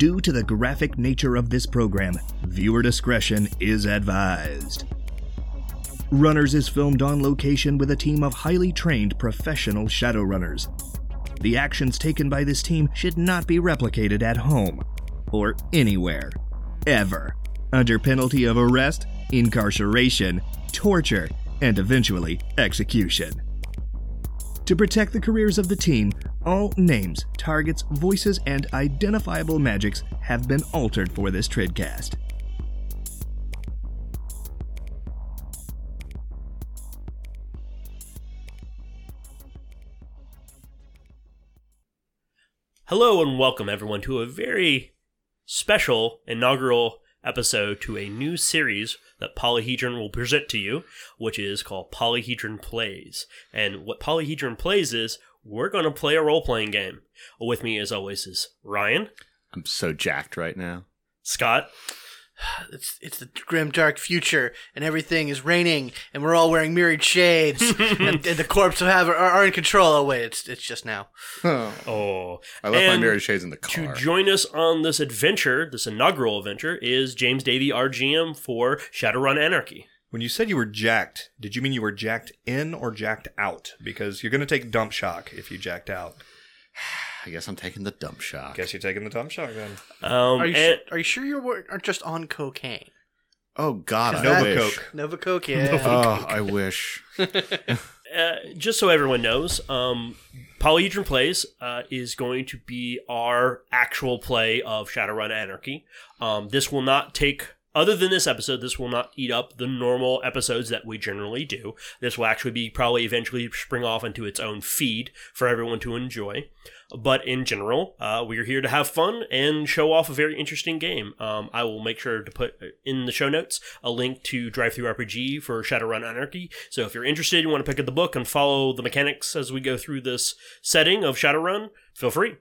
Due to the graphic nature of this program, viewer discretion is advised. Runners is filmed on location with a team of highly trained professional Shadowrunners. The actions taken by this team should not be replicated at home or anywhere, ever, under penalty of arrest, incarceration, torture, and eventually execution. To protect the careers of the team, all names, targets, voices, and identifiable magics have been altered for this Tridcast. Hello and welcome everyone to a very special inaugural episode to a new series that Polyhedron will present to you, which is called Polyhedron Plays. And what Polyhedron Plays is, we're going to play a role playing game. With me, as always, is Ryan, I'm so jacked right now. Scott, It's it's the grim dark future, and everything is raining, and we're all wearing mirrored shades, and, and the corpse have are, are in control. Oh wait, it's it's just now. oh, I left my And mirrored shades in the car. To join us on this adventure, this inaugural adventure, is James Davey, our GM for Shadowrun Anarchy. When you said you were jacked, did you mean you were jacked in or jacked out? Because you're going to take dump shock if you jacked out. I guess I'm taking the dump shock. Guess you're taking the dump shock then. Um, Are you and- su- are you sure you aren't just on cocaine? Oh God, I Nova wish. Coke. Nova Coke, yeah. Oh, I wish. uh, just so everyone knows, um, Polyhedron Plays uh, is going to be our actual play of Shadowrun Anarchy. Um, this will not take, other than this episode, this will not eat up the normal episodes that we generally do. This will actually be probably eventually spring off into its own feed for everyone to enjoy. But in general, uh, we're here to have fun and show off a very interesting game. Um, I will make sure to put in the show notes a link to DriveThruRPG for Shadowrun Anarchy. So if you're interested, you want to pick up the book and follow the mechanics as we go through this setting of Shadowrun, feel free.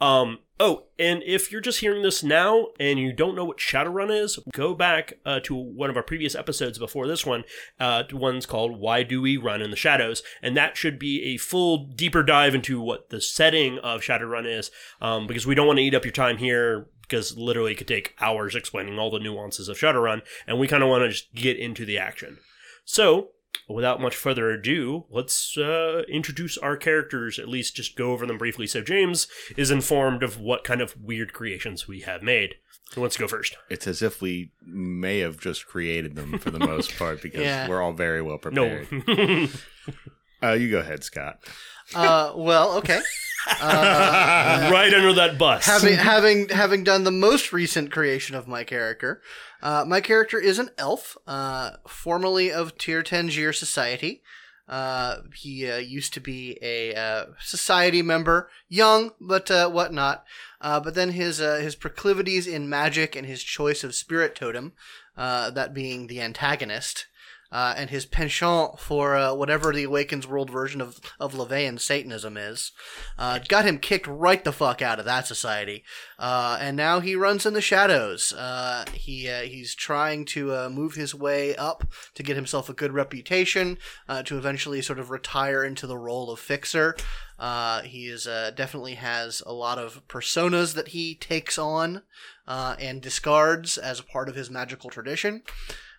Um, oh, and if you're just hearing this now and you don't know what Shadowrun is, go back uh, to one of our previous episodes before this one. Uh, one's called "Why Do We Run in the Shadows," and that should be a full, deeper dive into what the setting of Shadowrun is, um, because we don't want to eat up your time here. Because literally, it could take hours explaining all the nuances of Shadowrun, and we kind of want to just get into the action. So, without much further ado, let's uh, introduce our characters, at least just go over them briefly so James is informed of what kind of weird creations we have made. Who wants to go first? It's as if we may have just created them for the most part because Yeah. we're all very well No. prepared. Uh, you go ahead, Scott. Uh, well, okay. Uh, right under that bus. having having having done the most recent creation of my character, uh, my character is an elf, uh, formerly of Tir Tairngire Society. Uh, he uh, used to be a uh, society member, young but uh, whatnot. Uh, but then his uh, his proclivities in magic and his choice of spirit totem, uh, that being the antagonist, uh, and his penchant for uh, whatever the Awakens World version of of LaVeyan Satanism is, uh, got him kicked right the fuck out of that society. Uh, and now he runs in the shadows. Uh, he uh, he's trying to uh, move his way up to get himself a good reputation, uh, to eventually sort of retire into the role of fixer. Uh, he is uh, definitely has a lot of personas that he takes on uh, and discards as a part of his magical tradition.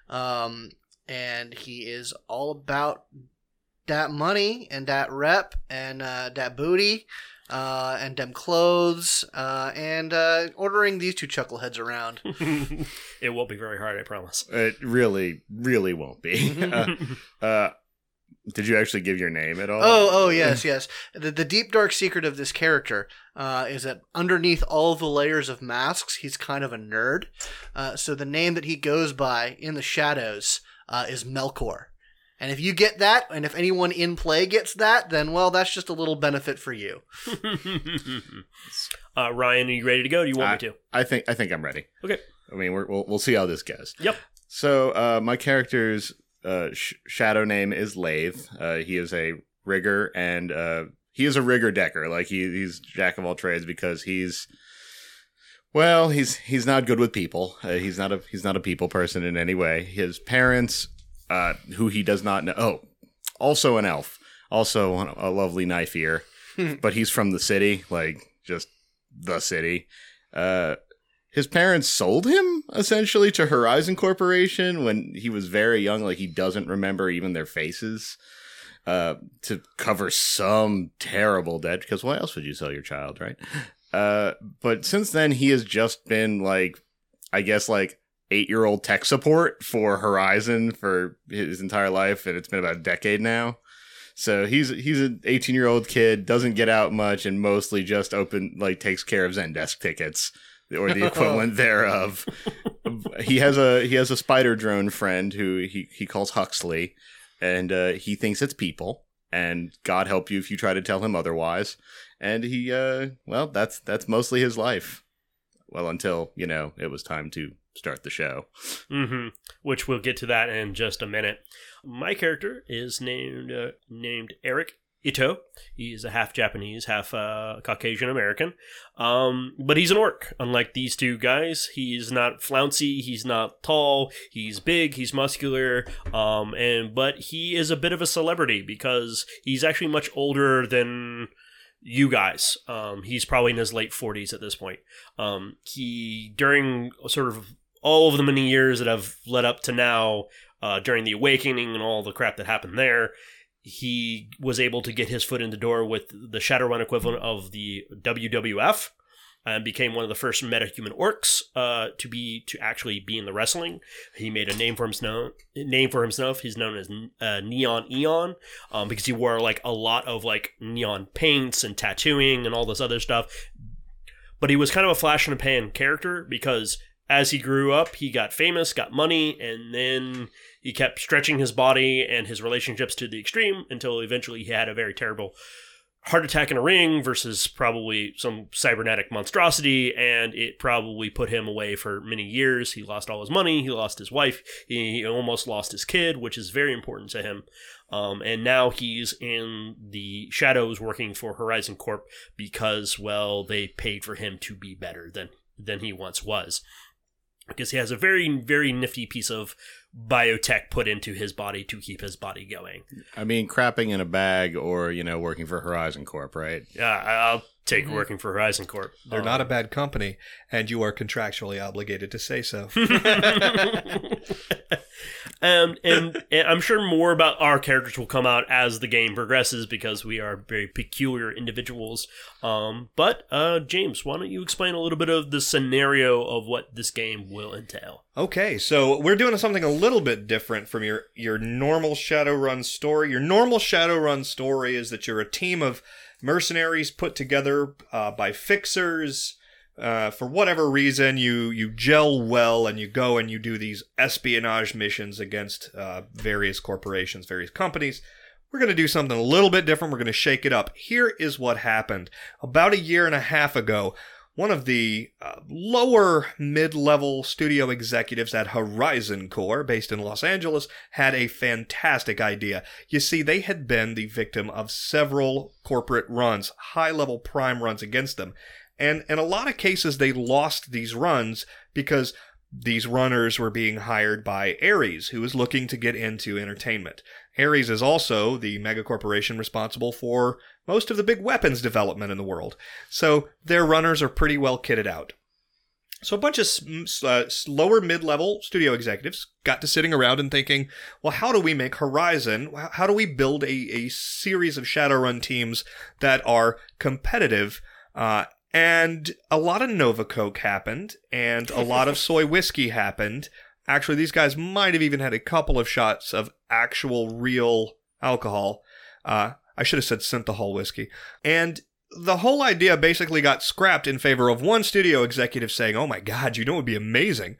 Um, and he is all about that money and that rep and uh, that booty uh, and them clothes uh, and uh, ordering these two chuckleheads around. it won't be very hard, I promise. It really, really won't be. uh, uh, did you actually give your name at all? Oh, oh yes, yes. The, the deep dark secret of this character uh, is that underneath all the layers of masks, he's kind of a nerd. Uh, so the name that he goes by in the shadows uh, is Melkor. And if you get that, and if anyone in play gets that, then well, that's just a little benefit for you. uh, Ryan, are you ready to go? Do you want me to? I think I think I'm ready. Okay. I mean, we're, we'll we'll see how this goes. Yep. So uh, my character's uh, sh- shadow name is Lathe. Uh, he is a rigger, and uh, he is a rigger decker. Like he, he's jack of all trades because he's well, he's he's not good with people. Uh, he's not a he's not a people person in any way. His parents, uh, who he does not know. Oh, also an elf. Also a lovely knife ear, but he's from the city, like just the city. Uh, his parents sold him essentially to Horizon Corporation when he was very young. Like he doesn't remember even their faces. Uh, to cover some terrible debt, because why else would you sell your child, right? Uh, but since then, he has just been like, I guess, like eight year old tech support for Horizon for his entire life, and it's been about a decade now. So he's he's an 18 year old kid, doesn't get out much, and mostly just open like takes care of Zendesk tickets or the equivalent thereof. he has a he has a spider drone friend who he he calls Huxley, and uh, he thinks it's people. And God help you if you try to tell him otherwise. And he, uh, well, that's that's mostly his life. Well, until you know it was time to start the show. hmm Which we'll get to that in just a minute. My character is named uh, named Eric Ito. He's a half Japanese, half uh, Caucasian American. Um, but he's an orc. Unlike these two guys, he's not flouncy. He's not tall. He's big. He's muscular. Um, and but he is a bit of a celebrity because he's actually much older than you guys. Um, he's probably in his late 40s at this point. Um, he, during sort of all of the many years that have led up to now, uh, during the awakening and all the crap that happened there, he was able to get his foot in the door with the Shadowrun equivalent of the WWF and became one of the first metahuman orcs uh, to be to actually be in the wrestling. He made a name for himself. Name for himself. He's known as uh, Neon Eon um, because he wore like a lot of like neon paints and tattooing and all this other stuff. But he was kind of a flash in the pan character because as he grew up, he got famous, got money, and then he kept stretching his body and his relationships to the extreme until eventually he had a very terrible heart attack in a ring versus probably some cybernetic monstrosity, and it probably put him away for many years. He lost all his money, he lost his wife, he almost lost his kid, which is very important to him. Um, and now he's in the shadows working for Horizon Corp because, well, they paid for him to be better than than he once was because he has a very very nifty piece of biotech put into his body to keep his body going. I mean, crapping in a bag or you know working for Horizon Corp, right? Yeah, I- I'll take mm-hmm. working for Horizon Corp. They're not a um, bad company, and you are contractually obligated to say so. um, and, and I'm sure more about our characters will come out as the game progresses because we are very peculiar individuals. Um, but uh, James, why don't you explain a little bit of the scenario of what this game will entail? Okay, so we're doing something a little bit different from your your normal Shadowrun story. Your normal Shadowrun story is that you're a team of mercenaries put together uh, by fixers. Uh, for whatever reason, you you gel well, and you go and you do these espionage missions against uh, various corporations, various companies. We're going to do something a little bit different. We're going to shake it up. Here is what happened about a year and a half ago one of the uh, lower mid level studio executives at Horizon Corp, based in Los Angeles, had a fantastic idea. You see, they had been the victim of several corporate runs, high level prime runs against them. And in a lot of cases, they lost these runs because these runners were being hired by Ares, who was looking to get into entertainment. Ares is also the mega corporation responsible for most of the big weapons development in the world. So their runners are pretty well kitted out. So a bunch of uh, lower mid-level studio executives got to sitting around and thinking, well, how do we make Horizon? How do we build a, a series of Shadowrun teams that are competitive? Uh, and a lot of Nova Coke happened, and a lot of soy whiskey happened. Actually, these guys might have even had a couple of shots of actual real alcohol. Uh, I should have said synthahol whiskey. And the whole idea basically got scrapped in favor of one studio executive saying, Oh my god, you know it would be amazing.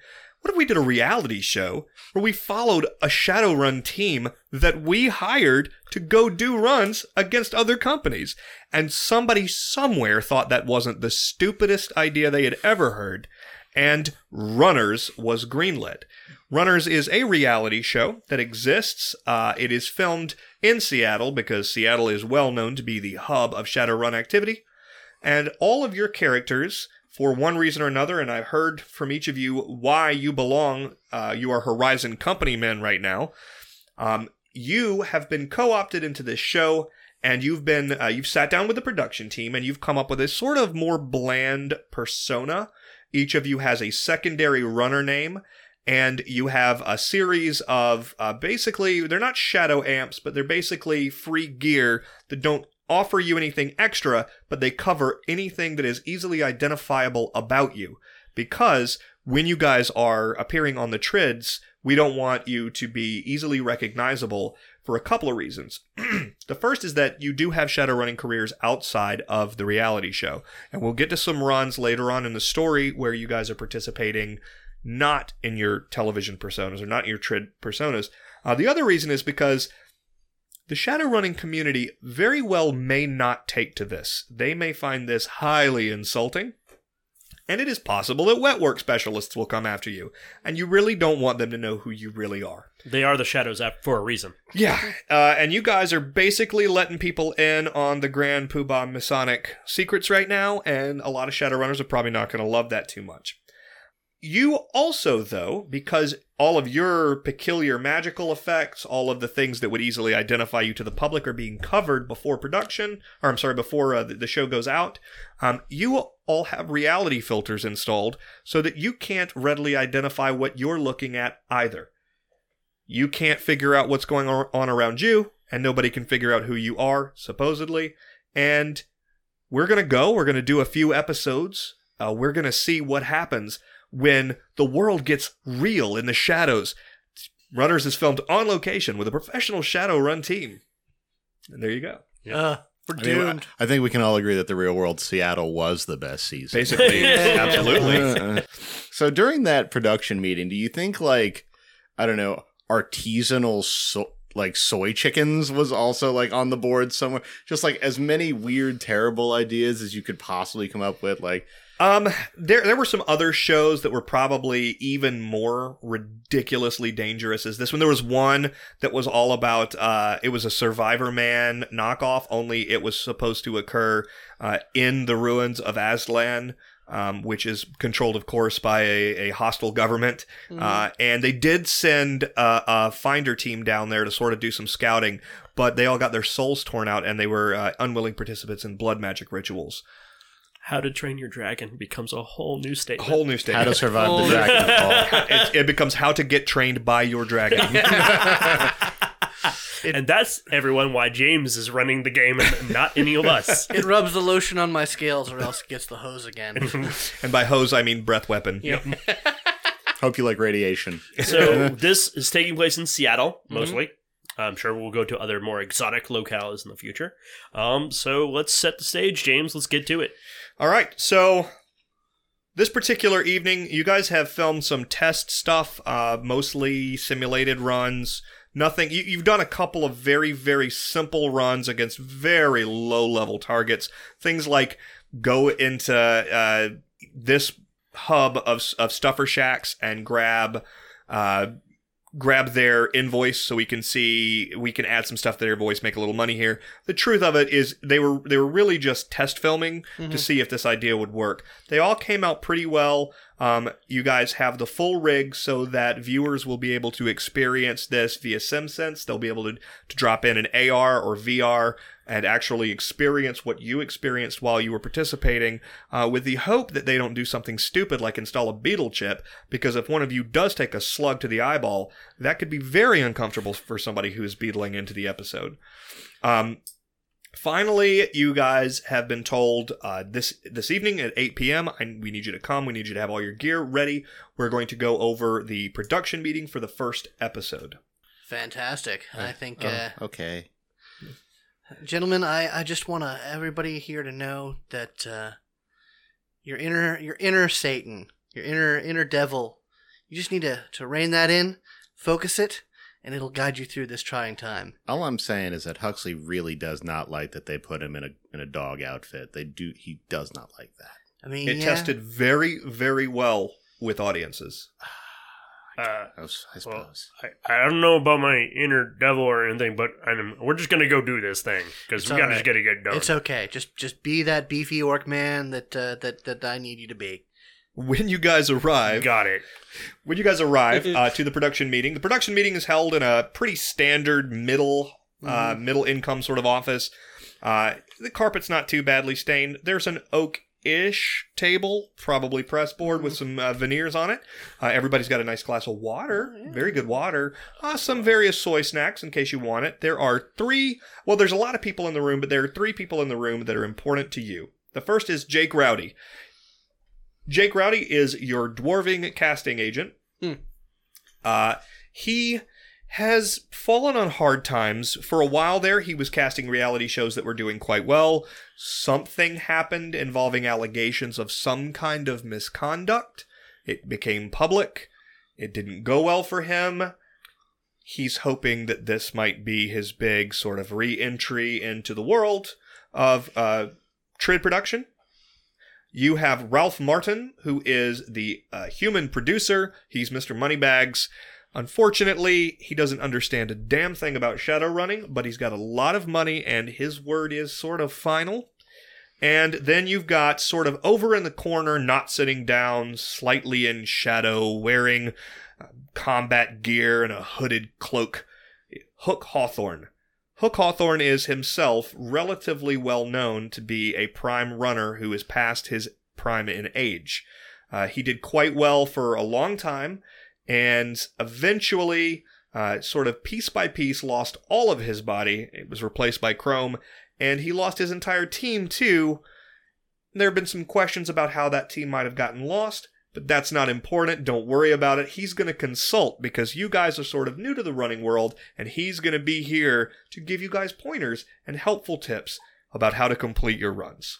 What if we did a reality show where we followed a Shadowrun team that we hired to go do runs against other companies? And somebody somewhere thought that wasn't the stupidest idea they had ever heard, and Runners was greenlit. Runners is a reality show that exists. Uh, it is filmed in Seattle because Seattle is well known to be the hub of Shadowrun activity. And all of your characters, for one reason or another, and I've heard from each of you why you belong, uh, you are Horizon Company men right now. Um, you have been co opted into this show, and you've been uh, you've sat down with the production team and you've come up with a sort of more bland persona. Each of you has a secondary runner name, and you have a series of uh, basically they're not shadow amps, but they're basically free gear that don't offer you anything extra, but they cover anything that is easily identifiable about you. Because when you guys are appearing on the trids, we don't want you to be easily recognizable for a couple of reasons. the first is that you do have shadow running careers outside of the reality show. And we'll get to some runs later on in the story where you guys are participating not in your television personas or not in your trid personas. Uh, the other reason is because the shadow running community very well may not take to this. They may find this highly insulting. And it is possible that wet work specialists will come after you, and you really don't want them to know who you really are. They are the Shadows app for a reason. Yeah, uh, and you guys are basically letting people in on the Grand Poobah Masonic secrets right now, and a lot of Shadowrunners are probably not going to love that too much. You also, though, because all of your peculiar magical effects, all of the things that would easily identify you to the public are being covered before production, or I'm sorry, before uh, the, show goes out, um, you all have reality filters installed so that you can't readily identify what you're looking at either. You can't figure out what's going on around you, and nobody can figure out who you are, supposedly. And we're going to go, we're going to do a few episodes, uh, we're going to see what happens when the world gets real in the shadows. Runners is filmed on location with a professional shadow run team. And there you go. Uh, we're I, mean, doomed. I think we can all agree that the real world Seattle was the best season. Basically, absolutely. So during that production meeting, do you think like I don't know artisanal so- like soy chickens was also like on the board somewhere? Just like as many weird, terrible ideas as you could possibly come up with. Like Um, there there were some other shows that were probably even more ridiculously dangerous as this one. There was one that was all about uh, it was a Survivorman knockoff, only it was supposed to occur uh, in the ruins of Aztlan. Um, which is controlled, of course, by a, a hostile government. Uh, and they did send a, a finder team down there to sort of do some scouting, but they all got their souls torn out and they were uh, unwilling participants in blood magic rituals. How to Train Your Dragon becomes a whole new state. A whole new state. how to survive Oh. the dragon it, it becomes how to get trained by your dragon. and that's everyone why James is running the game and not any of us. It rubs the lotion on my scales, or else it gets the hose again. and by hose, I mean breath weapon. Yep. Hope you like radiation. So this is taking place in Seattle mostly. I'm sure we'll go to other more exotic locales in the future. Um, so let's set the stage, James. Let's get to it. All right, so this particular evening, you guys have filmed some test stuff, uh, mostly simulated runs. Nothing. You, you've done a couple of very, very simple runs against very low-level targets. Things like go into uh, this hub of of stuffer shacks and grab. Uh, grab their invoice so we can see we can add some stuff to their voice make a little money here. The truth of it is they were they were really just test filming to see if this idea would work. They all came out pretty well. Um, you guys have the full rig so that viewers will be able to experience this via SimSense. They'll be able to, to drop in an AR or VR and actually experience what you experienced while you were participating, uh, with the hope that they don't do something stupid like install a beetle chip, because if one of you does take a slug to the eyeball, that could be very uncomfortable for somebody who is beetling into the episode. Um, Finally, you guys have been told uh, this this evening at 8 p.m. I, we need you to come. We need you to have all your gear ready. We're going to go over the production meeting for the first episode. Fantastic. I think, Oh, uh, okay. Gentlemen, I, I just want to everybody here to know that uh, your inner your inner Satan, your inner inner devil, you just need to to rein that in, focus it, and it'll guide you through this trying time. All I'm saying is that Huxley really does not like that they put him in a in a dog outfit. They do. He does not like that. I mean, It yeah, tested very, very well with audiences. Uh, I, was, I suppose. I, I don't know about my inner devil or anything, but I'm, we're just gonna go do this thing because It's we gotta alright. just get it get done. It's okay. Just just be that beefy orc man that uh, that that I need you to be. When you guys arrive, Got it. when you guys arrive uh, to the production meeting, the production meeting is held in a pretty standard middle uh, middle income sort of office. Uh, the carpet's not too badly stained. There's an oak ish table, probably pressboard with some uh, veneers on it. Uh, everybody's got a nice glass of water, very good water. Uh, some various soy snacks in case you want it. There are three, well, there's a lot of people in the room, but there are three people in the room that are important to you. The first is Jake Rowdy. Jake Rowdy is your dwarving casting agent. Uh, he has fallen on hard times. For a while there, he was casting reality shows that were doing quite well. Something happened involving allegations of some kind of misconduct. It became public. It didn't go well for him. He's hoping that this might be his big sort of re entry into the world of uh, trade production. You have Ralph Martin, who is the uh, human producer. He's Mr. Moneybags. Unfortunately, he doesn't understand a damn thing about shadow running, but he's got a lot of money and his word is sort of final. And then you've got sort of over in the corner, not sitting down, slightly in shadow, wearing uh, combat gear and a hooded cloak, Hook Hawthorne. Hook Hawthorne is himself relatively well known to be a prime runner who is past his prime in age. Uh, he did quite well for a long time, and eventually, uh, sort of piece by piece, lost all of his body. It was replaced by Chrome, and he lost his entire team too. There have been some questions about how that team might have gotten lost, but that's not important. Don't worry about it. He's going to consult because you guys are sort of new to the running world, and he's going to be here to give you guys pointers and helpful tips about how to complete your runs.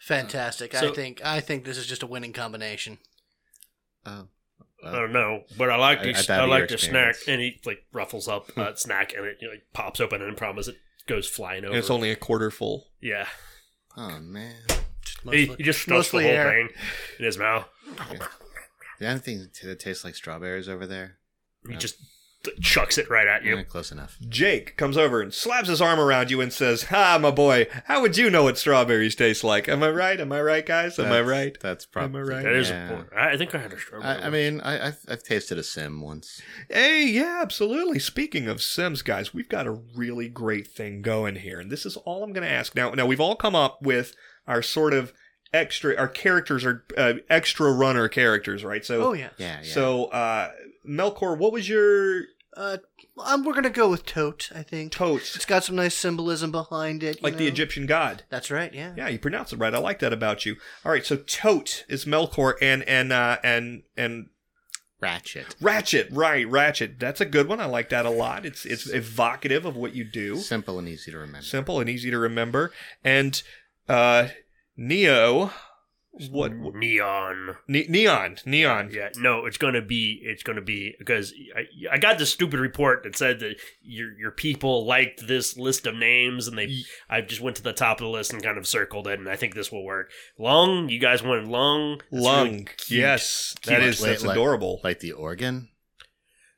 Fantastic. I So- think I think this is just a winning combination. Oh. I don't know, but I like I- this. I I, like to snack, and he like ruffles up hmm. a snack, and it you know, like, pops open, and promise it goes flying over. And it's only a quarter full. yeah, Oh man. he, he just stuffs the mostly whole air. thing in his mouth. The only thing that tastes like strawberries over there. He oh. just th- chucks it right at you. Yeah, close enough. Jake comes over and slaps his arm around you and says, "Ha, my boy, how would you know what strawberries taste like? Am I right? Am I right, guys? Am I right?" That's probably Am I right? That is yeah. important. I I think I had a strawberry. I, I mean, I, I've, I've tasted a sim once. Hey, yeah, absolutely. Speaking of Sims, guys, we've got a really great thing going here, and this is all I'm going to ask now. Now we've all come up with our sort of extra. Our characters are uh, extra runner characters, right? So, Oh yeah. Yeah, yeah. so uh, Melkor, what was your Uh, um, we're gonna go with tote. I think totes it's got some nice symbolism behind it. you like the? Egyptian god? That's right. Yeah. Yeah, you pronounce it right. I like that about you. All right, so Tote is Melkor and and uh, and and Ratchet. Ratchet, right? Ratchet. That's a good one. I like that a lot. It's it's evocative of what you do. Simple and easy to remember. Simple and easy to remember. And uh, Neo, what? neon. Ne- neon, neon. Yeah, no, it's gonna be it's gonna be because I, I got this stupid report that said that your your people liked this list of names and they Ye- I just went to the top of the list and kind of circled it and I think this will work. Lung, you guys wanted lung. That's Lung. really cute. yes, Cute. that is that's like- adorable. Like the organ?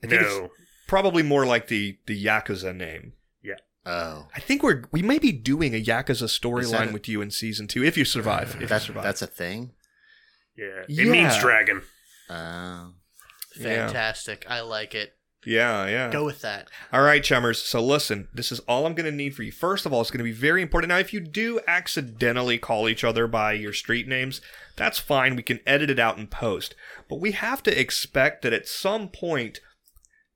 I think it's No, probably more like the the Yakuza name. Oh. I think we're we may be doing a Yakuza Is storyline with you in season two if you survive. If you That's, survive. that's a thing? yeah, it Yeah. means dragon. Oh. Yeah. Fantastic. I like it. yeah, yeah. Go with that. All right, chummers. So listen, this is all I'm going to need for you. First of all, it's going to be very important. Now, if you do accidentally call each other by your street names, that's fine. We can edit it out in post. But we have to expect that at some point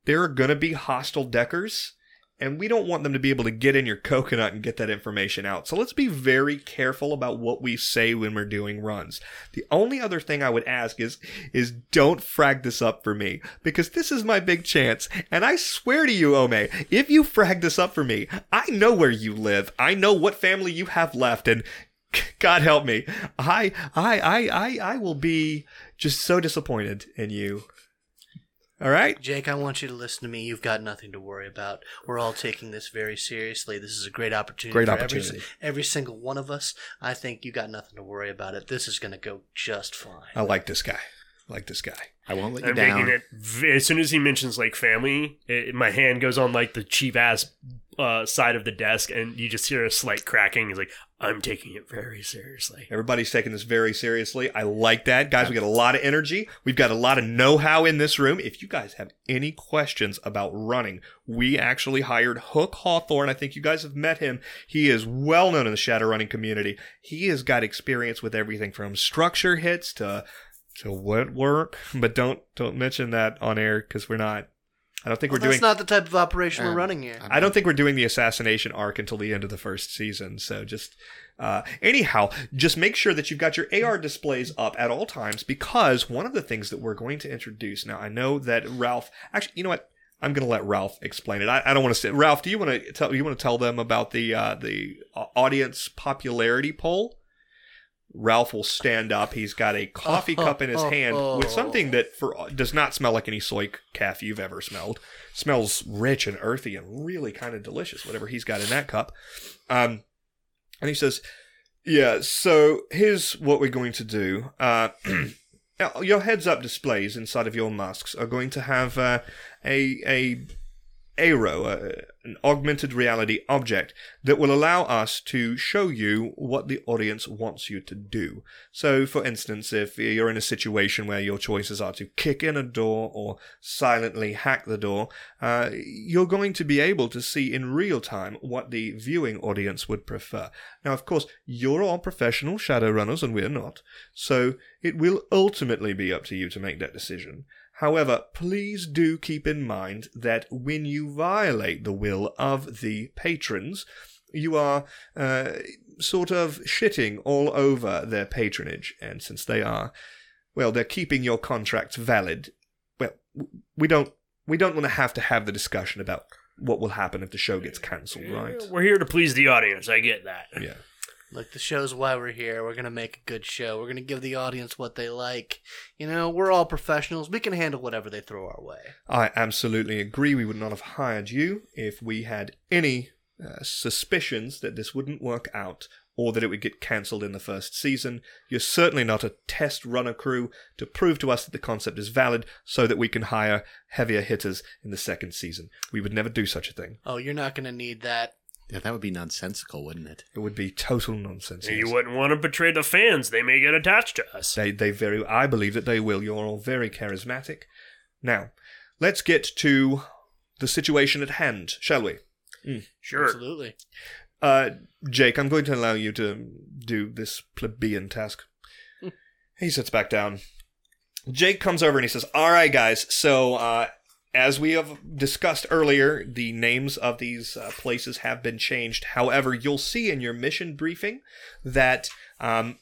there are going to be hostile deckers. And we don't want them to be able to get in your coconut and get that information out. So let's be very careful about what we say when we're doing runs. The only other thing I would ask is is don't frag this up for me because this is my big chance. And I swear to you, omae, if you frag this up for me, I know where you live. I know what family you have left and God help me. I I I I I will be just so disappointed in you. All right? Jake, I want you to listen to me. You've got nothing to worry about. We're all taking this very seriously. This is a great opportunity. Great for opportunity. Every, every single one of us. I think you got nothing to worry about it. This is going to go just fine. I like this guy. I like this guy. I won't let you I'm down. it as soon as he mentions like family. It, my hand goes on like the cheap ass uh, side of the desk, and you just hear a slight cracking. He's like, "I'm taking it very seriously." Everybody's taking this very seriously. I like that. Guys, we got a lot of energy. We've got a lot of know how in this room. If you guys have any questions about running, we actually hired Hook Hawthorne. I think you guys have met him. He is well known in the shadow running community. He has got experience with everything from structure hits to to wet work. But don't don't mention that on air because we're not. I don't think Well, we're that's doing. That's not the type of operation we're Um, running here. I don't think we're doing the assassination arc until the end of the first season. So just uh, anyhow, just make sure that you've got your AR displays up at all times because one of the things that we're going to introduce now. I know that Ralph. Actually, you know what? I'm going to let Ralph explain it. I, I don't want to say. Ralph, do you want to tell you want to tell them about the uh, the uh, audience popularity poll? Ralph will stand up. He's got a coffee cup in his hand with something that for does not smell like any soy calf you've ever smelled. Smells rich and earthy and really kind of delicious. Whatever he's got in that cup. Um, and he says, "Yeah, so here's what we're going to do. Uh, your heads-up displays inside of your masks are going to have uh, a a ARO, uh, an augmented reality object that will allow us to show you what the audience wants you to do. So, for instance, if you're in a situation where your choices are to kick in a door or silently hack the door, uh, you're going to be able to see in real time what the viewing audience would prefer. Now, of course, you're all professional shadow runners and we're not, so it will ultimately be up to you to make that decision. However, please do keep in mind that when you violate the will of the patrons, you are uh, sort of shitting all over their patronage, and since they are, well, they're keeping your contracts valid. Well, we don't we don't want to have to have the discussion about what will happen if the show gets cancelled, right? We're here to please the audience. I get that. Yeah. Look, the show's why we're here. We're gonna make a good show. We're gonna give the audience what they like. You know, we're all professionals. We can handle whatever they throw our way. I absolutely agree. We would not have hired you if we had any uh, suspicions that this wouldn't work out or that it would get cancelled in the first season. You're certainly not a test runner crew to prove to us that the concept is valid so that we can hire heavier hitters in the second season. We would never do such a thing. Oh, you're not gonna need that. Yeah, that would be nonsensical, wouldn't it? It would be total nonsense. You wouldn't want to betray the fans. They may get attached to us. They, they very, I believe that they will. You're all very charismatic. Now, let's get to the situation at hand, shall we? Sure. Absolutely. Uh, Jake, I'm going to allow you to do this plebeian task. he sits back down. Jake comes over and he says, All right, guys, so uh, as we have discussed earlier, the names of these uh, places have been changed. However, you'll see in your mission briefing that um,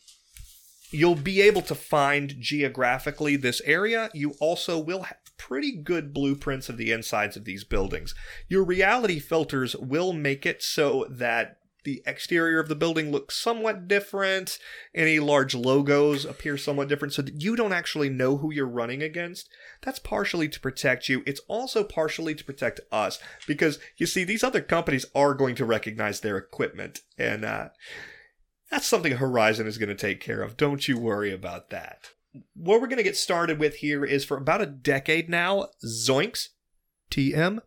you'll be able to find geographically this area. You also will have pretty good blueprints of the insides of these buildings. Your reality filters will make it so that the exterior of the building looks somewhat different. Any large logos appear somewhat different so that you don't actually know who you're running against. That's partially to protect you. It's also partially to protect us because you see, these other companies are going to recognize their equipment and, uh, that's something Horizon is going to take care of. Don't you worry about that. What we're going to get started with here is for about a decade now, Zoinks, TM,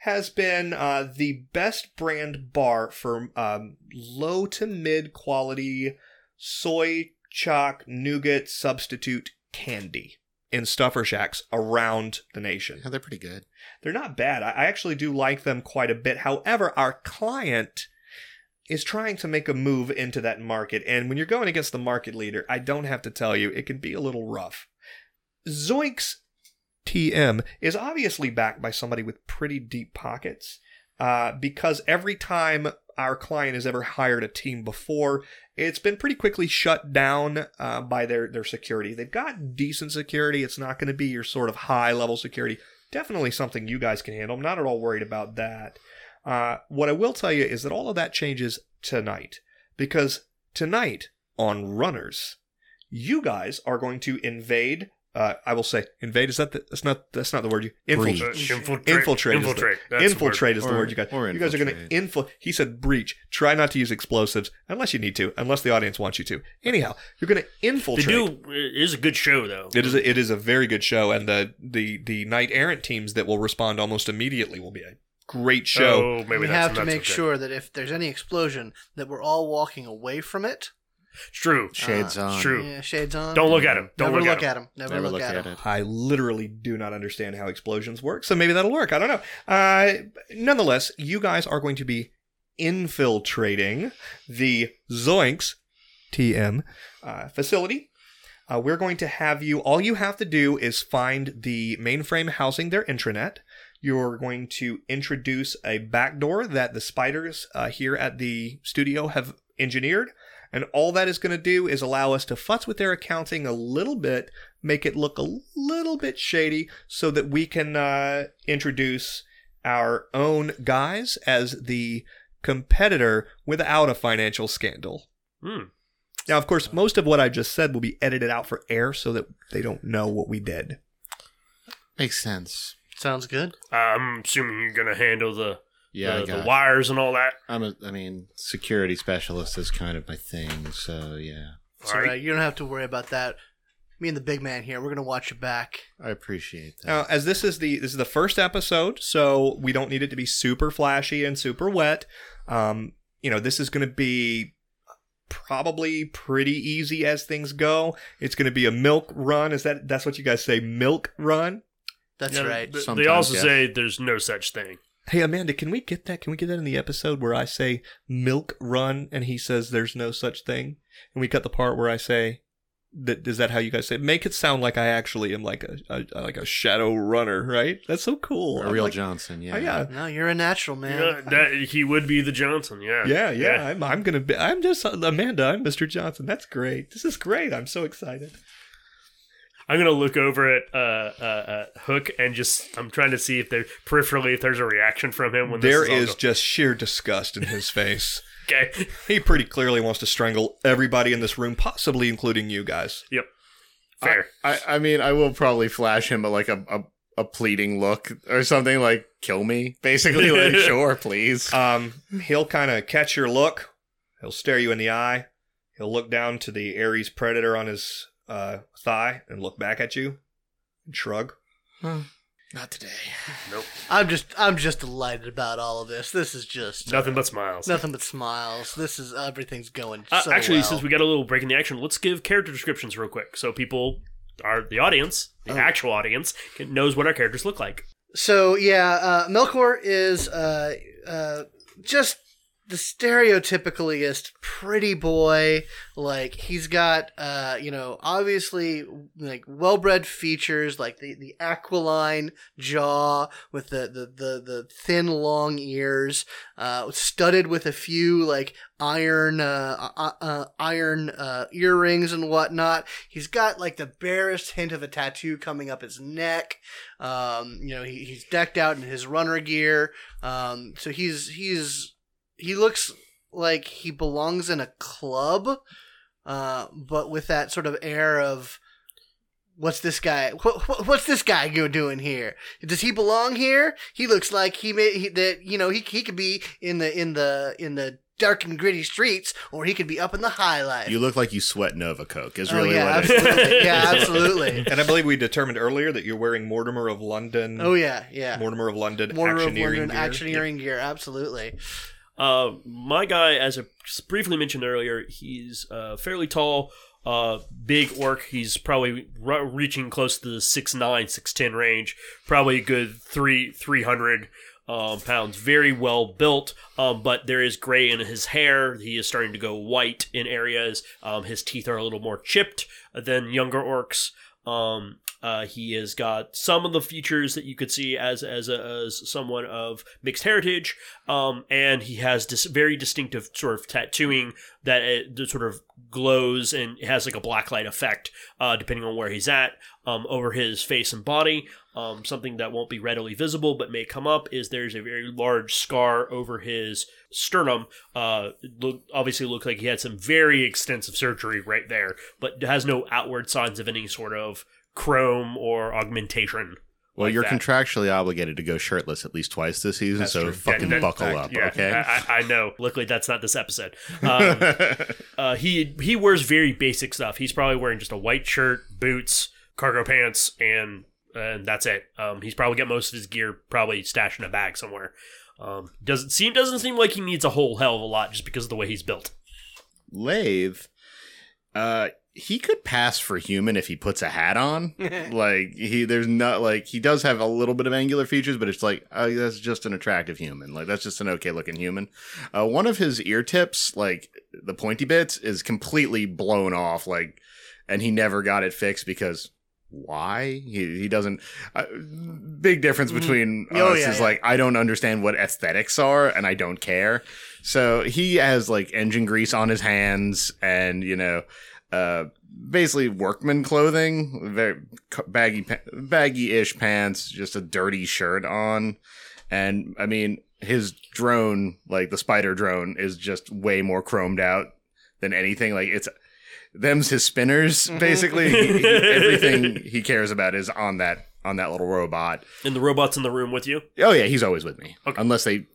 has been uh, the best brand bar for um, low to mid quality soy chalk nougat substitute candy in stuffer shacks around the nation. Yeah, they're pretty good. They're not bad. I I actually do like them quite a bit. However, our client is trying to make a move into that market. And when you're going against the market leader, I don't have to tell you, it can be a little rough. Zoinks TM is obviously backed by somebody with pretty deep pockets uh, because every time our client has ever hired a team before, it's been pretty quickly shut down uh, by their, their security. They've got decent security. It's not going to be your sort of high level security. Definitely something you guys can handle. I'm not at all worried about that. Uh, what I will tell you is that all of that changes tonight because tonight on Runners, you guys are going to invade Uh, I will say invade. Is that the, that's not that's not the word you Breach. infiltrate. Uh, infiltrate. Infiltrate. is the- Infiltrate. That's infiltrate is the Or- word you got. You guys are going to infiltrate. He said breach. Try not to use explosives unless you need to, unless the audience wants you to. Anyhow, you're going to They infiltrate. do. It is a good show though. It is a, it is a very good show, and the the the knight errant teams that will respond almost immediately will be a great show. Oh, maybe we that's have to not make so good. sure that if there's any explosion, that we're all walking away from it. It's true. Shades Uh, on. True. Yeah, shades on. Don't look at him. Don't Never look, look at at him. him. Never, Never look, at him. I literally do not understand how explosions work, so maybe that'll work. I don't know. Uh, nonetheless, you guys are going to be infiltrating the Zoinks TM uh, facility. Uh, we're going to have you, all you have to do is find the mainframe housing their intranet. You're going to introduce a backdoor that the spiders uh, here at the studio have engineered. And all that is going to do is allow us to futz with their accounting a little bit, make it look a little bit shady, so that we can uh, introduce our own guys as the competitor without a financial scandal. Hmm. Now, of course, most of what I just said will be edited out for air so that they don't know what we did. Makes sense. Sounds good. Uh, I'm assuming you're gonna handle the Yeah, the, got. the wires and all that. I'm a. I mean, security specialist is kind of my thing. So yeah, All all right. right. You don't have to worry about that. Me and the big man here, we're gonna watch your back. I appreciate that. Now, as this is the this is the first episode, so we don't need it to be super flashy and super wet. Um, you know, this is going to be probably pretty easy as things go. It's going to be a milk run. Is that that's what you guys say? Milk run. That's Yeah, right. th- They also yes. say there's no such thing. Hey Amanda, can we get that? Can we get that in the episode where I say milk run and he says there's no such thing, and we cut the part where I say that is that how you guys say? It? Make it sound like I actually am like a, a like a shadow runner, right? That's so cool. a I'm real like, Johnson. Yeah. Oh, yeah. No, you're a natural man. Yeah, that, he would be the Johnson. Yeah. Yeah, yeah, I'm, I'm gonna be. I'm just Amanda. I'm Mr. Johnson. That's great. This is great. I'm so excited. I'm gonna look over at uh, uh, uh, Hook and just I'm trying to see if there peripherally if there's a reaction from him when There this is, is go- just sheer disgust in his face. okay. he pretty clearly wants to strangle everybody in this room, possibly including you guys. Yep. Fair. I, I mean, I will probably flash him a, like a, a a pleading look or something like "kill me," basically. like, sure, please. Um, he'll kind of catch your look. He'll stare you in the eye. He'll look down to the Ares predator on his uh, thigh and look back at you and shrug. Not today. nope. I'm just, I'm just delighted about all of this. This is just uh, Nothing but smiles. nothing but smiles. This is everything's going Uh, so actually, well. since we got a little break in the action, let's give character descriptions real quick so people are the audience, the Oh. actual audience, can, knows what our characters look like. So yeah, uh, Melkor is uh, uh, just the stereotypicalist pretty boy. Like he's got, uh, you know, obviously like well-bred features, like the, the aquiline jaw with the, the, the, the thin long ears, uh, studded with a few like iron uh, uh, uh, iron uh, earrings and whatnot. He's got like the barest hint of a tattoo coming up his neck. Um, you know, he, he's decked out in his runner gear. Um, so he's he's he looks like he belongs in a club, uh, but with that sort of air of what's this guy? What, what- what's this guy go doing here? Does he belong here? He looks like he may he, that you know he he could be in the in the in the dark and gritty streets, or he could be up in the high life. You look like you sweat Nova Coke. Is oh really yeah, what it is. absolutely. yeah, absolutely. And I believe we determined earlier that you're wearing Mortimer of London. Oh yeah, yeah. Mortimer of London Mortar of London gear. actioneering gear, absolutely. Uh, my guy, as I briefly mentioned earlier, he's uh, fairly tall, uh, big orc. He's probably re- reaching close to the 6'9", 6'10 range. Probably a good three three hundred um, pounds. Very well built, um, but there is gray in his hair. He is starting to go white in areas. Um, his teeth are a little more chipped than younger orcs. Um, uh, he has got some of the features that you could see as as a, as someone of mixed heritage, um, and he has this very distinctive sort of tattooing that it, that sort of glows and has like a blacklight effect, uh, depending on where he's at, um, over his face and body. Um, something that won't be readily visible but may come up is there's a very large scar over his sternum. Uh, look, obviously looks like he had some very extensive surgery right there, but has no outward signs of any sort of chrome or augmentation. Well, like you're that. contractually obligated to go shirtless at least twice this season, That's so true. fucking buckle fact, up, Yeah, okay? I, I- I know. Luckily, that's not this episode. Um, uh, he he wears very basic stuff. He's probably wearing just a white shirt, boots, cargo pants, and and that's it. Um, he's probably got most of his gear probably stashed in a bag somewhere. Um, doesn't seem doesn't seem like he needs a whole hell of a lot just because of the way he's built. Lathe, uh, he could pass for human if he puts a hat on. like he, there's not like he does have a little bit of angular features, but it's like oh, that's just an attractive human. Like that's just an okay looking human. Uh, one of his ear tips, like the pointy bits, is completely blown off. Like, and he never got it fixed because. Why he he doesn't? Uh, big difference between Oh, us yeah, is yeah. like I don't understand what aesthetics are, and I don't care. So he has like engine grease on his hands, and you know, uh, basically workman clothing, very baggy, baggy-ish pants, just a dirty shirt on, and I mean his drone, like the spider drone, is just way more chromed out than anything. Like it's them's his spinners, basically. He- he- everything he cares about is on that on that little robot. And the robot's in the room with you. Oh yeah, he's always with me. Okay. Unless they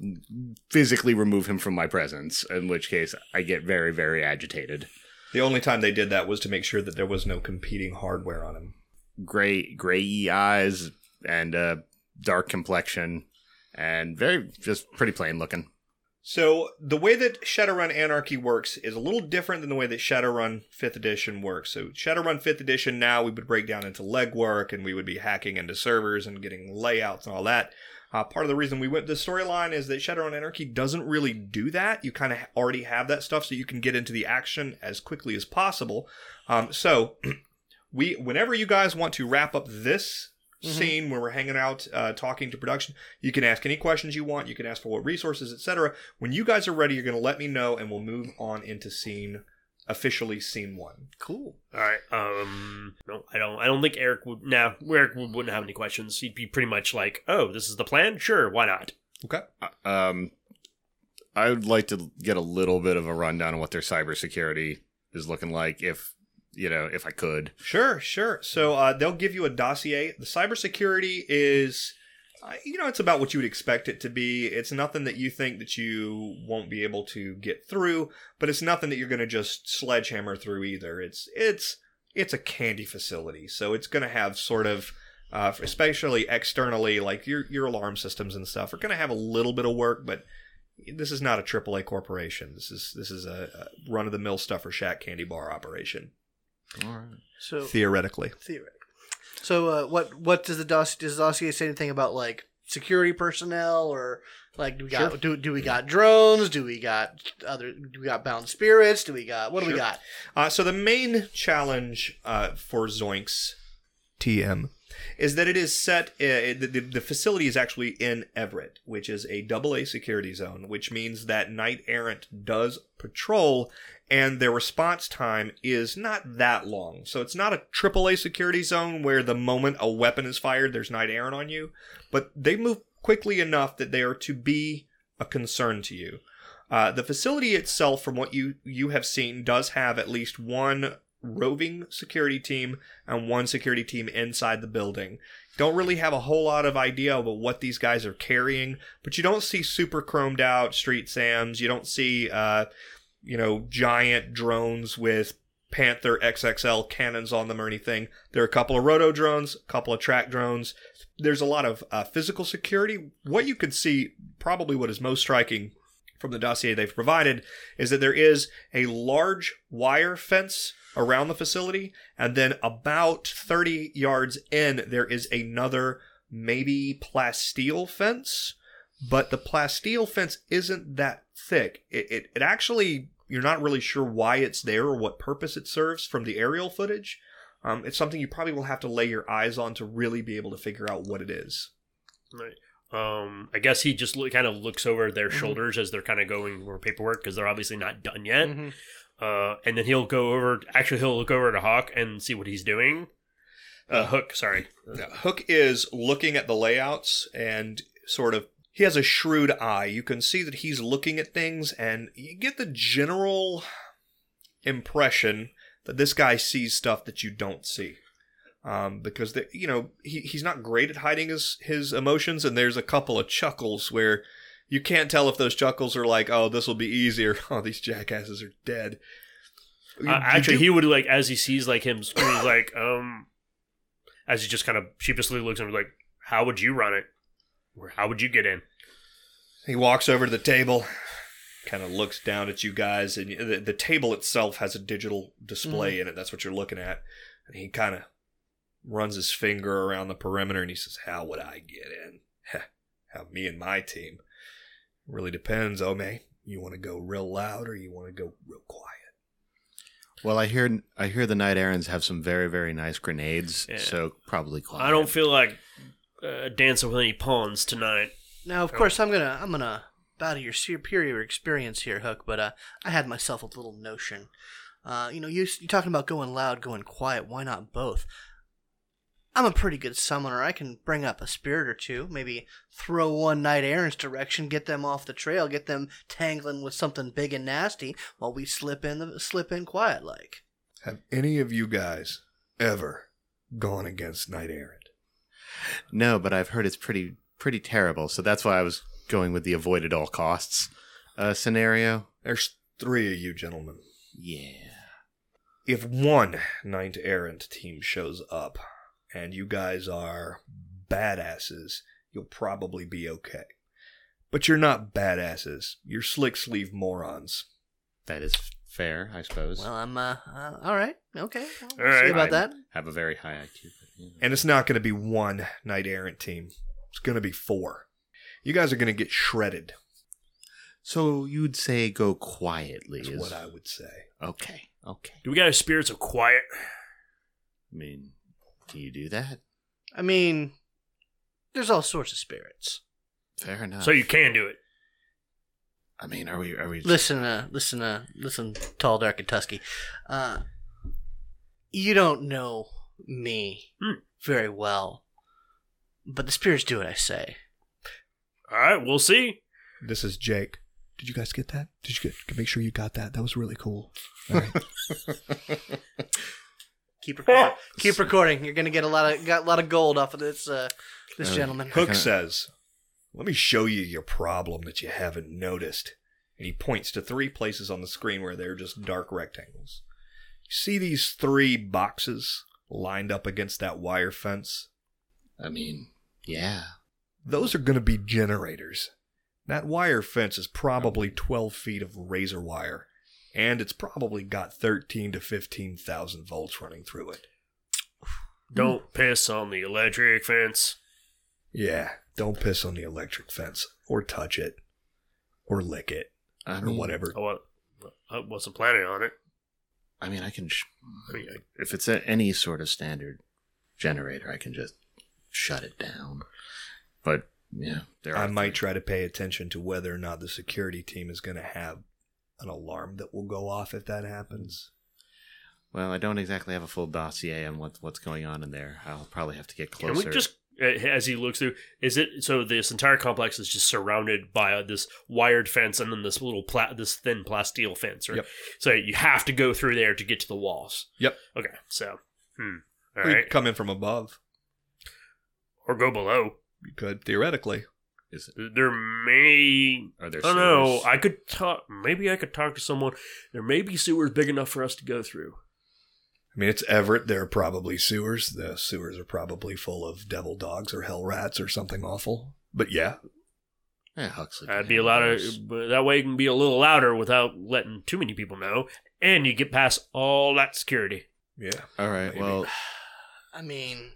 physically remove him from my presence, in which case I get very, very agitated. The only time they did that was to make sure that there was no competing hardware on him. Gray, grayy eyes and uh, dark complexion, and very just pretty plain looking. So the way that Shadowrun Anarchy works is a little different than the way that Shadowrun 5th Edition works. So Shadowrun 5th Edition now we would break down into legwork and we would be hacking into servers and getting layouts and all that. Uh, part of the reason we went the storyline is that Shadowrun Anarchy doesn't really do that. You kind of already have that stuff, so you can get into the action as quickly as possible. Um, so we, whenever you guys want to wrap up this scene where we're hanging out, uh, talking to production, you can ask any questions you want. You can ask for what resources, etc. When you guys are ready, you're going to let me know, and we'll move on into scene officially seen one. Cool. All right. Um. No, I don't. I don't think Eric would. Nah, Eric would- wouldn't have any questions. He'd be pretty much like, "Oh, this is the plan. Sure, why not?" Okay. Um, I would like to get a little bit of a rundown on what their cybersecurity is looking like, if you know, if I could. Sure, sure. So uh, they'll give you a dossier. The cybersecurity is, uh, you know, it's about what you would expect it to be. It's nothing that you think that you won't be able to get through, but it's nothing that you're going to just sledgehammer through either. It's it's it's a candy facility, so it's going to have sort of. Uh, especially externally, like your your alarm systems and stuff, are going to have a little bit of work, but this is not a AAA corporation. This is this is a, a run of the mill stuffer shack candy bar operation. All right. So Theoretically, theoretically. So uh, what what does the dossier does the dossier say anything about like security personnel or like do we got Sure. do, do we got drones? Do we got other do we got bound spirits? Do we got what do we got? Uh, so the main challenge uh, for Zoinks TM is that it is set. Uh, the, the, facility is actually in Everett, which is a double A security zone, which means that Knight Errant does patrol, and their response time is not that long. So it's not a triple A security zone where the moment a weapon is fired, there's Knight Errant on you, but they move quickly enough that they are to be a concern to you. Uh, the facility itself, from what you you have seen, does have at least one roving security team and one security team inside the building. Don't really have a whole lot of idea about what these guys are carrying, but you don't see super chromed out street Sams. You don't see, uh, you know, giant drones with Panther XXL cannons on them or anything. There are a couple of roto drones, a couple of track drones. There's a lot of uh, physical security. What you could see, probably what is most striking from the dossier they've provided, is that there is a large wire fence around the facility, and then about 30 yards in, there is another maybe plasteel fence, but the plasteel fence isn't that thick. It, it, it actually, you're not really sure why it's there or what purpose it serves from the aerial footage. Um, it's something you probably will have to lay your eyes on to really be able to figure out what it is. Right. Um, I guess he just look, kind of looks over their Mm-hmm. shoulders as they're kind of going over paperwork because they're obviously not done yet. Mhm. Uh, and then he'll go over. Actually, he'll look over to Hawk and see what he's doing. Uh, Hook, sorry. Now, Hook is looking at the layouts and sort of he has a shrewd eye. You can see that he's looking at things and you get the general impression that this guy sees stuff that you don't see. um, because they, you know he, he's not great at hiding his his emotions, and there's a couple of chuckles where you can't tell if those chuckles are like, "Oh, this will be easier." Oh, these jackasses are dead. You- Uh, actually, do- he would like as he sees like him, he's like, um, as he just kind of sheepishly looks at him, like, "How would you run it? Or how would you get in?" He walks over to the table, kind of looks down at you guys, and the, the table itself has a digital display in it. That's what you're looking at. And he kind of runs his finger around the perimeter and he says, How would I get in? How me and my team. Really depends, omae. You want to go real loud or you want to go real quiet? Well, I hear I hear the Knight Errants have some very very nice grenades, Yeah. so probably quiet. I don't feel like uh, dancing with any pawns tonight. Now, of course, I'm gonna I'm gonna bow to your superior experience here, Hook. But uh, I had myself a little notion. Uh, you know, you you're talking about going loud, going quiet. Why not both? I'm a pretty good summoner. I can bring up a spirit or two. Maybe throw one knight errant's direction, get them off the trail, get them tangling with something big and nasty, while we slip in the slip in quiet like. Have any of you guys ever gone against Knight Errant? No, but I've heard it's pretty pretty terrible. So that's why I was going with the avoid at all costs uh, scenario. There's three of you gentlemen. Yeah. if one knight errant team shows up and you guys are badasses, you'll probably be okay. But you're not badasses. You're slick sleeve morons. That is fair, I suppose. Well, I'm uh, uh all right, okay. I'll All right. see about I that. have a very high IQ. but, you know. And it's not going to be one knight errant team. It's going to be four. You guys are going to get shredded. so you'd say go quietly Is is what I would say. okay. Okay. Do we got a spirits of quiet? I mean, can you do that? I mean, there's all sorts of spirits. Fair enough. So you can do it. I mean, are we? Are we? Listen, uh, listen, uh, listen, tall, dark, and tusky. Uh, you don't know me Hmm. very well, but the spirits do what I say. All right, we'll see. This is Jake. Did you guys get that? Did you get make sure you got that? That was really cool. All right. Keep recording. Keep recording. You're gonna get a lot of got a lot of gold off of this uh, this Uh, gentleman. Hook kinda- says, Let me show you your problem that you haven't noticed. And he points to three places on the screen where they're just dark rectangles. You see these three boxes lined up against that wire fence? I mean, yeah. Those are going to be generators. That wire fence is probably 12 feet of razor wire, and it's probably got 13 to 15,000 volts running through it. Don't piss on the electric fence. Yeah, don't piss on the electric fence, or touch it, or lick it, I or mean, whatever. Oh, I, wa- I uh, wasn't planning on it. I mean, I can. Sh- I mean, I- if it's a, any sort of standard generator, I can just shut it down. But yeah, there I are might three. try to pay attention to whether or not the security team is going to have an alarm that will go off if that happens. Well, I don't exactly have a full dossier on what what's going on in there. I'll probably have to get Can closer. we just, uh, as he looks through, is it so this entire complex is just surrounded by uh, this wired fence and then this little pla- this thin plasteel fence, right? Yep. So you have to go through there to get to the walls. Yep. Okay, so hmm, all Or right, come in from above. or go below. You could theoretically. Is it, There may are there? I don't know. I could talk. Maybe I could talk to someone. There may be sewers big enough for us to go through. I mean, it's Everett. There are probably sewers. The sewers are probably full of devil dogs or hell rats or something awful. But yeah, Yeah, Huxley. That'd be a handle lot of. but That way, you can be a little louder without letting too many people know, and you get past all that security. yeah. All right. maybe. Well, I mean,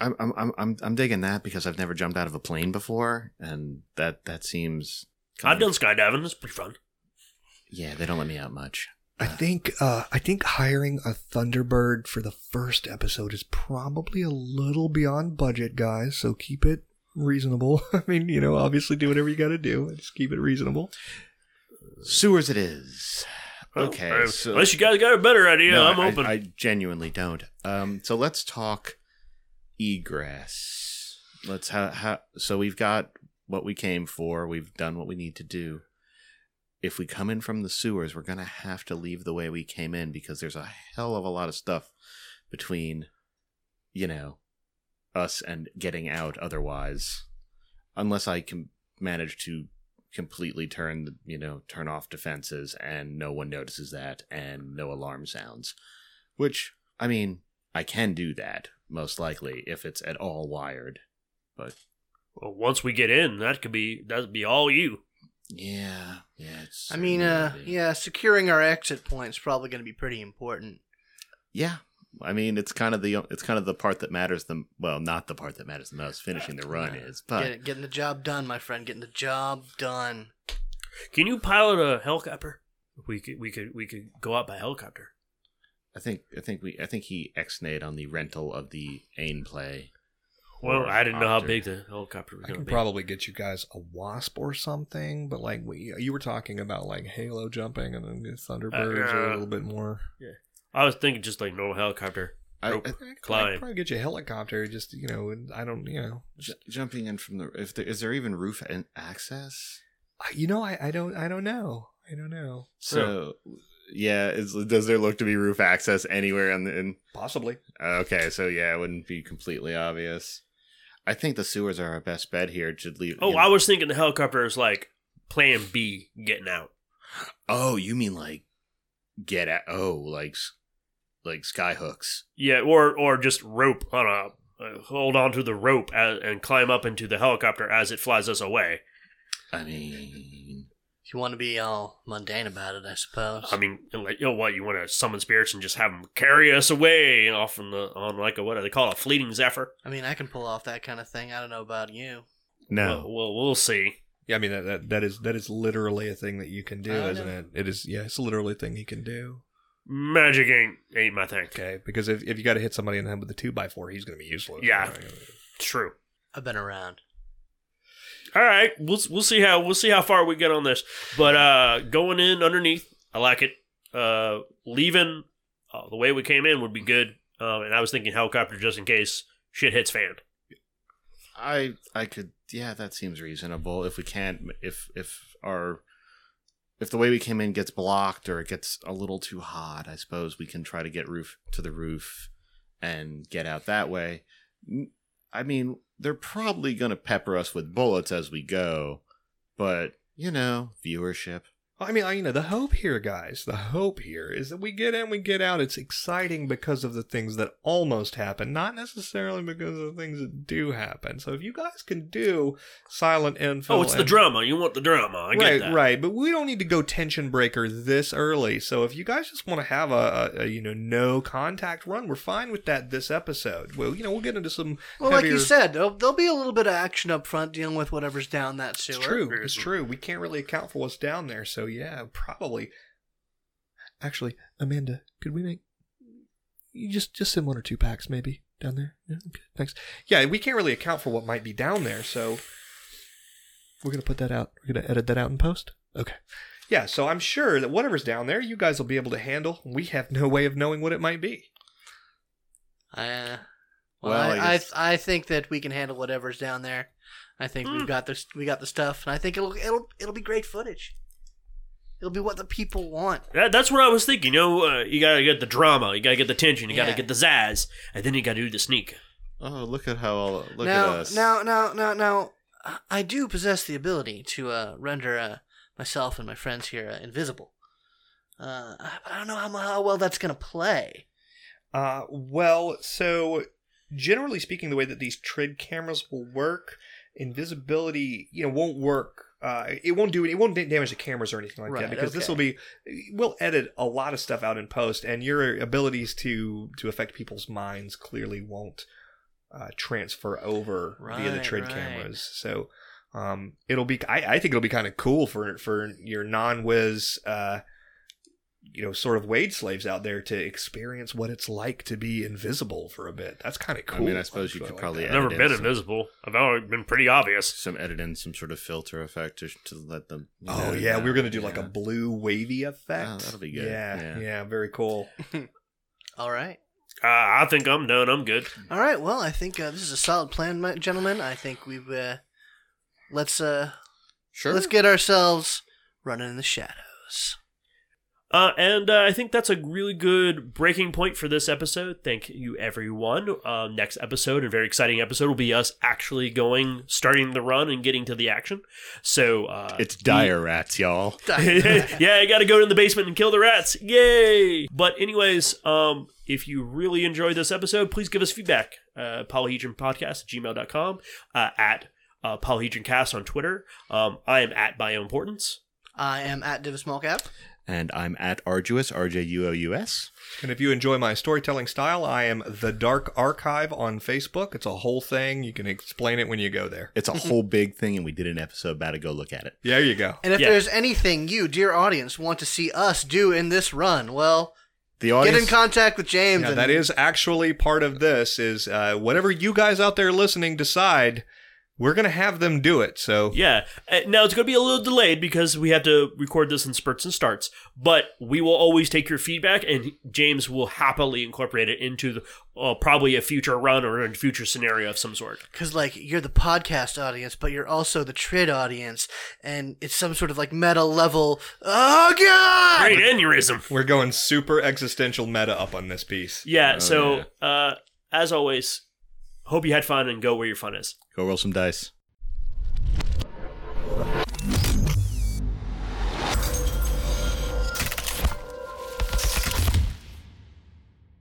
I'm I'm I'm I'm I'm digging that because I've never jumped out of a plane before, and that that seems. kind I've done skydiving. It's pretty fun. Yeah, they don't let me out much. I think uh, I think hiring a Thunderbird for the first episode is probably a little beyond budget, guys. So keep it reasonable. I mean, you know, obviously do whatever you got to do. Just keep it reasonable. Sewers, it is. Well, Okay, uh, so- unless you guys got a better idea, No, I'm I- open. I, genuinely don't. Um, so let's talk egress. Let's ha- ha- so we've got what we came for. We've done what we need to do. If we come in from the sewers, we're gonna have to leave the way we came in because there's a hell of a lot of stuff between you know, us and getting out otherwise, unless I can manage to completely turn, the, you know, turn off defenses and no one notices that and no alarm sounds. Which, I mean, I can do that, most likely, if it's at all wired. But Well, once we get in, that could be that'd be all you. yeah, yeah, it's. I mean, uh, yeah, securing our exit point is probably going to be pretty important. Yeah. I mean, it's kind of the it's kind of the part that matters the well, not the part that matters the most. Finishing the run is, but Get, getting the job done, my friend. Getting the job done. Can you pilot a helicopter? We could we could we could go out by helicopter. I think I think we I think he ex-nayed on the rental of the Ain play. Well, I didn't know how big the helicopter was I going can be. probably get you guys a wasp or something, but like we, you were talking about like Halo jumping and then the Thunderbirds are a Uh, little bit more. Yeah, I was thinking just like normal helicopter. I, Nope. I- I could probably get you a helicopter. Just you know, and I don't, you know, j- jumping in from the if there is there even roof and access? You know, I, I don't, I don't know, I don't know. So yeah, is, does there look to be roof access anywhere on the? In, Possibly. okay, so yeah, it wouldn't be completely obvious. I think the sewers are our best bet here. Should leave. Oh, you know- I was thinking the helicopter is like Plan B, getting out. Oh, you mean like get at? Oh, like s- like sky hooks. Yeah, or or just rope on a uh, hold on to the rope as, and climb up into the helicopter as it flies us away. I mean, If you want to be all mundane about it, I suppose. I mean, like, you know what? You want to summon spirits and just have them carry us away off on the on like a what do they call it, a fleeting zephyr? I mean, I can pull off that kind of thing. I don't know about you. no. Well, well, we'll see. Yeah, I mean that, that that is that is literally a thing that you can do, I isn't know. it? It is. Yeah, it's literally a thing you can do. Magic ain't ain't my thing. Okay, because if, if you got to hit somebody in the head with a two by four, he's going to be useless. Yeah. True. I've been around. All right, we'll we'll see how we'll see how far we get on this. But uh going in underneath, I like it. Uh leaving uh, the way we came in would be good. Um, and I was thinking helicopter just in case shit hits fan. I I could yeah, that seems reasonable. If we can't if if our if the way we came in gets blocked or it gets a little too hot, I suppose we can try to get roof to the roof and get out that way. I mean, they're probably going to pepper us with bullets as we go, but you know, viewership. I mean, I, you know, the hope here, guys, the hope here is that we get in, we get out. It's exciting because of the things that almost happen, not necessarily because of the things that do happen. So if you guys can do silent info, Oh, it's the drama. You want the drama. I get right, that. right. But we don't need to go tension breaker this early. So if you guys just want to have a, a, a, you know no contact run, we're fine with that this episode. Well, you know, we'll get into some. Well, like you said, there'll, there'll be a little bit of action up front dealing with whatever's down that sewer. It's true. It's true. We can't really account for what's down there. So yeah, probably. Actually, Amanda, could we make you just just send one or two packs maybe down there? Yeah, okay, thanks. Yeah, we can't really account for what might be down there, so we're gonna put that out. We're gonna edit that out in post. Okay. Yeah, so I'm sure that whatever's down there, you guys will be able to handle. We have no way of knowing what it might be. Uh, well, Well, I I, I, I think that we can handle whatever's down there. I think Hmm. we've got this. We got the stuff, and I think it'll it'll it'll be great footage. It'll be what the people want. That, that's what I was thinking. You know, uh, you gotta get the drama, you gotta get the tension, you Yeah. gotta get the zazz, and then you gotta do the sneak. Oh, look at how all look now, at us. now, now, now, now, I- I do possess the ability to uh, render uh, myself and my friends here uh, invisible. Uh, but I don't know how, how well that's gonna play. Uh, well, so generally speaking, the way that these trid cameras will work, invisibility, you know, won't work. Uh, it won't do it. It won't damage the cameras or anything like Right, that because this will be. We'll edit a lot of stuff out in post, and your abilities to to affect people's minds clearly won't uh, transfer over via the Right, trid right. cameras. So. Um, it'll be. I, I think it'll be kind of cool for for your non-whiz, uh, you know, sort of wage slaves out there to experience what it's like to be invisible for a bit. That's kind of cool. I mean, I suppose you could like probably that. I've never been in some- invisible. I've always been pretty obvious. some edit in some sort of filter effect to, to let them. Oh know, yeah, we were gonna do like a blue wavy effect. Oh, that'll be good. Yeah, yeah, Yeah. very cool. All right. Uh, I think I'm done. I'm good. All right. Well, I think uh, this is a solid plan, my- gentlemen. I think we've uh, let's uh sure. let's get ourselves running in the shadows. Uh, and uh, I think that's a really good breaking point for this episode. Thank you, everyone. Uh, next episode, a very exciting episode, will be us actually going, starting the run, and getting to the action. So uh, It's dire rats, y'all. yeah, I got to go in the basement and kill the rats. Yay! But anyways, um, if you really enjoyed this episode, please give us feedback. Uh, polyhedronpodcast at gmail.com, uh, at uh, polyhedroncast on Twitter. Um, I am at bioimportance. I am at Div Smallcap. And I'm at Arduous, R J U O U S. And if you enjoy my storytelling style, I am The Dark Archive on Facebook. It's a whole thing. You can explain it when you go there. It's a whole big thing, and we did an episode about it. Go look at it. There you go. And if Yeah. there's anything you, dear audience, want to see us do in this run, well, The audience, get in contact with James. Yeah, and that is actually part of this is uh, whatever you guys out there listening decide, we're going to have them do it. So Yeah. Uh, now it's going to be a little delayed because we have to record this in spurts and starts, but we will always take your feedback, and James will happily incorporate it into the, uh, probably a future run or a future scenario of some sort. Because, like, you're the podcast audience, but you're also the Trid audience, and it's some sort of, like, meta level. Oh, God! Great aneurysm. we're going super existential meta up on this piece. Yeah. Oh, so, Uh, as always, hope you had fun and go where your fun is. Go roll some dice.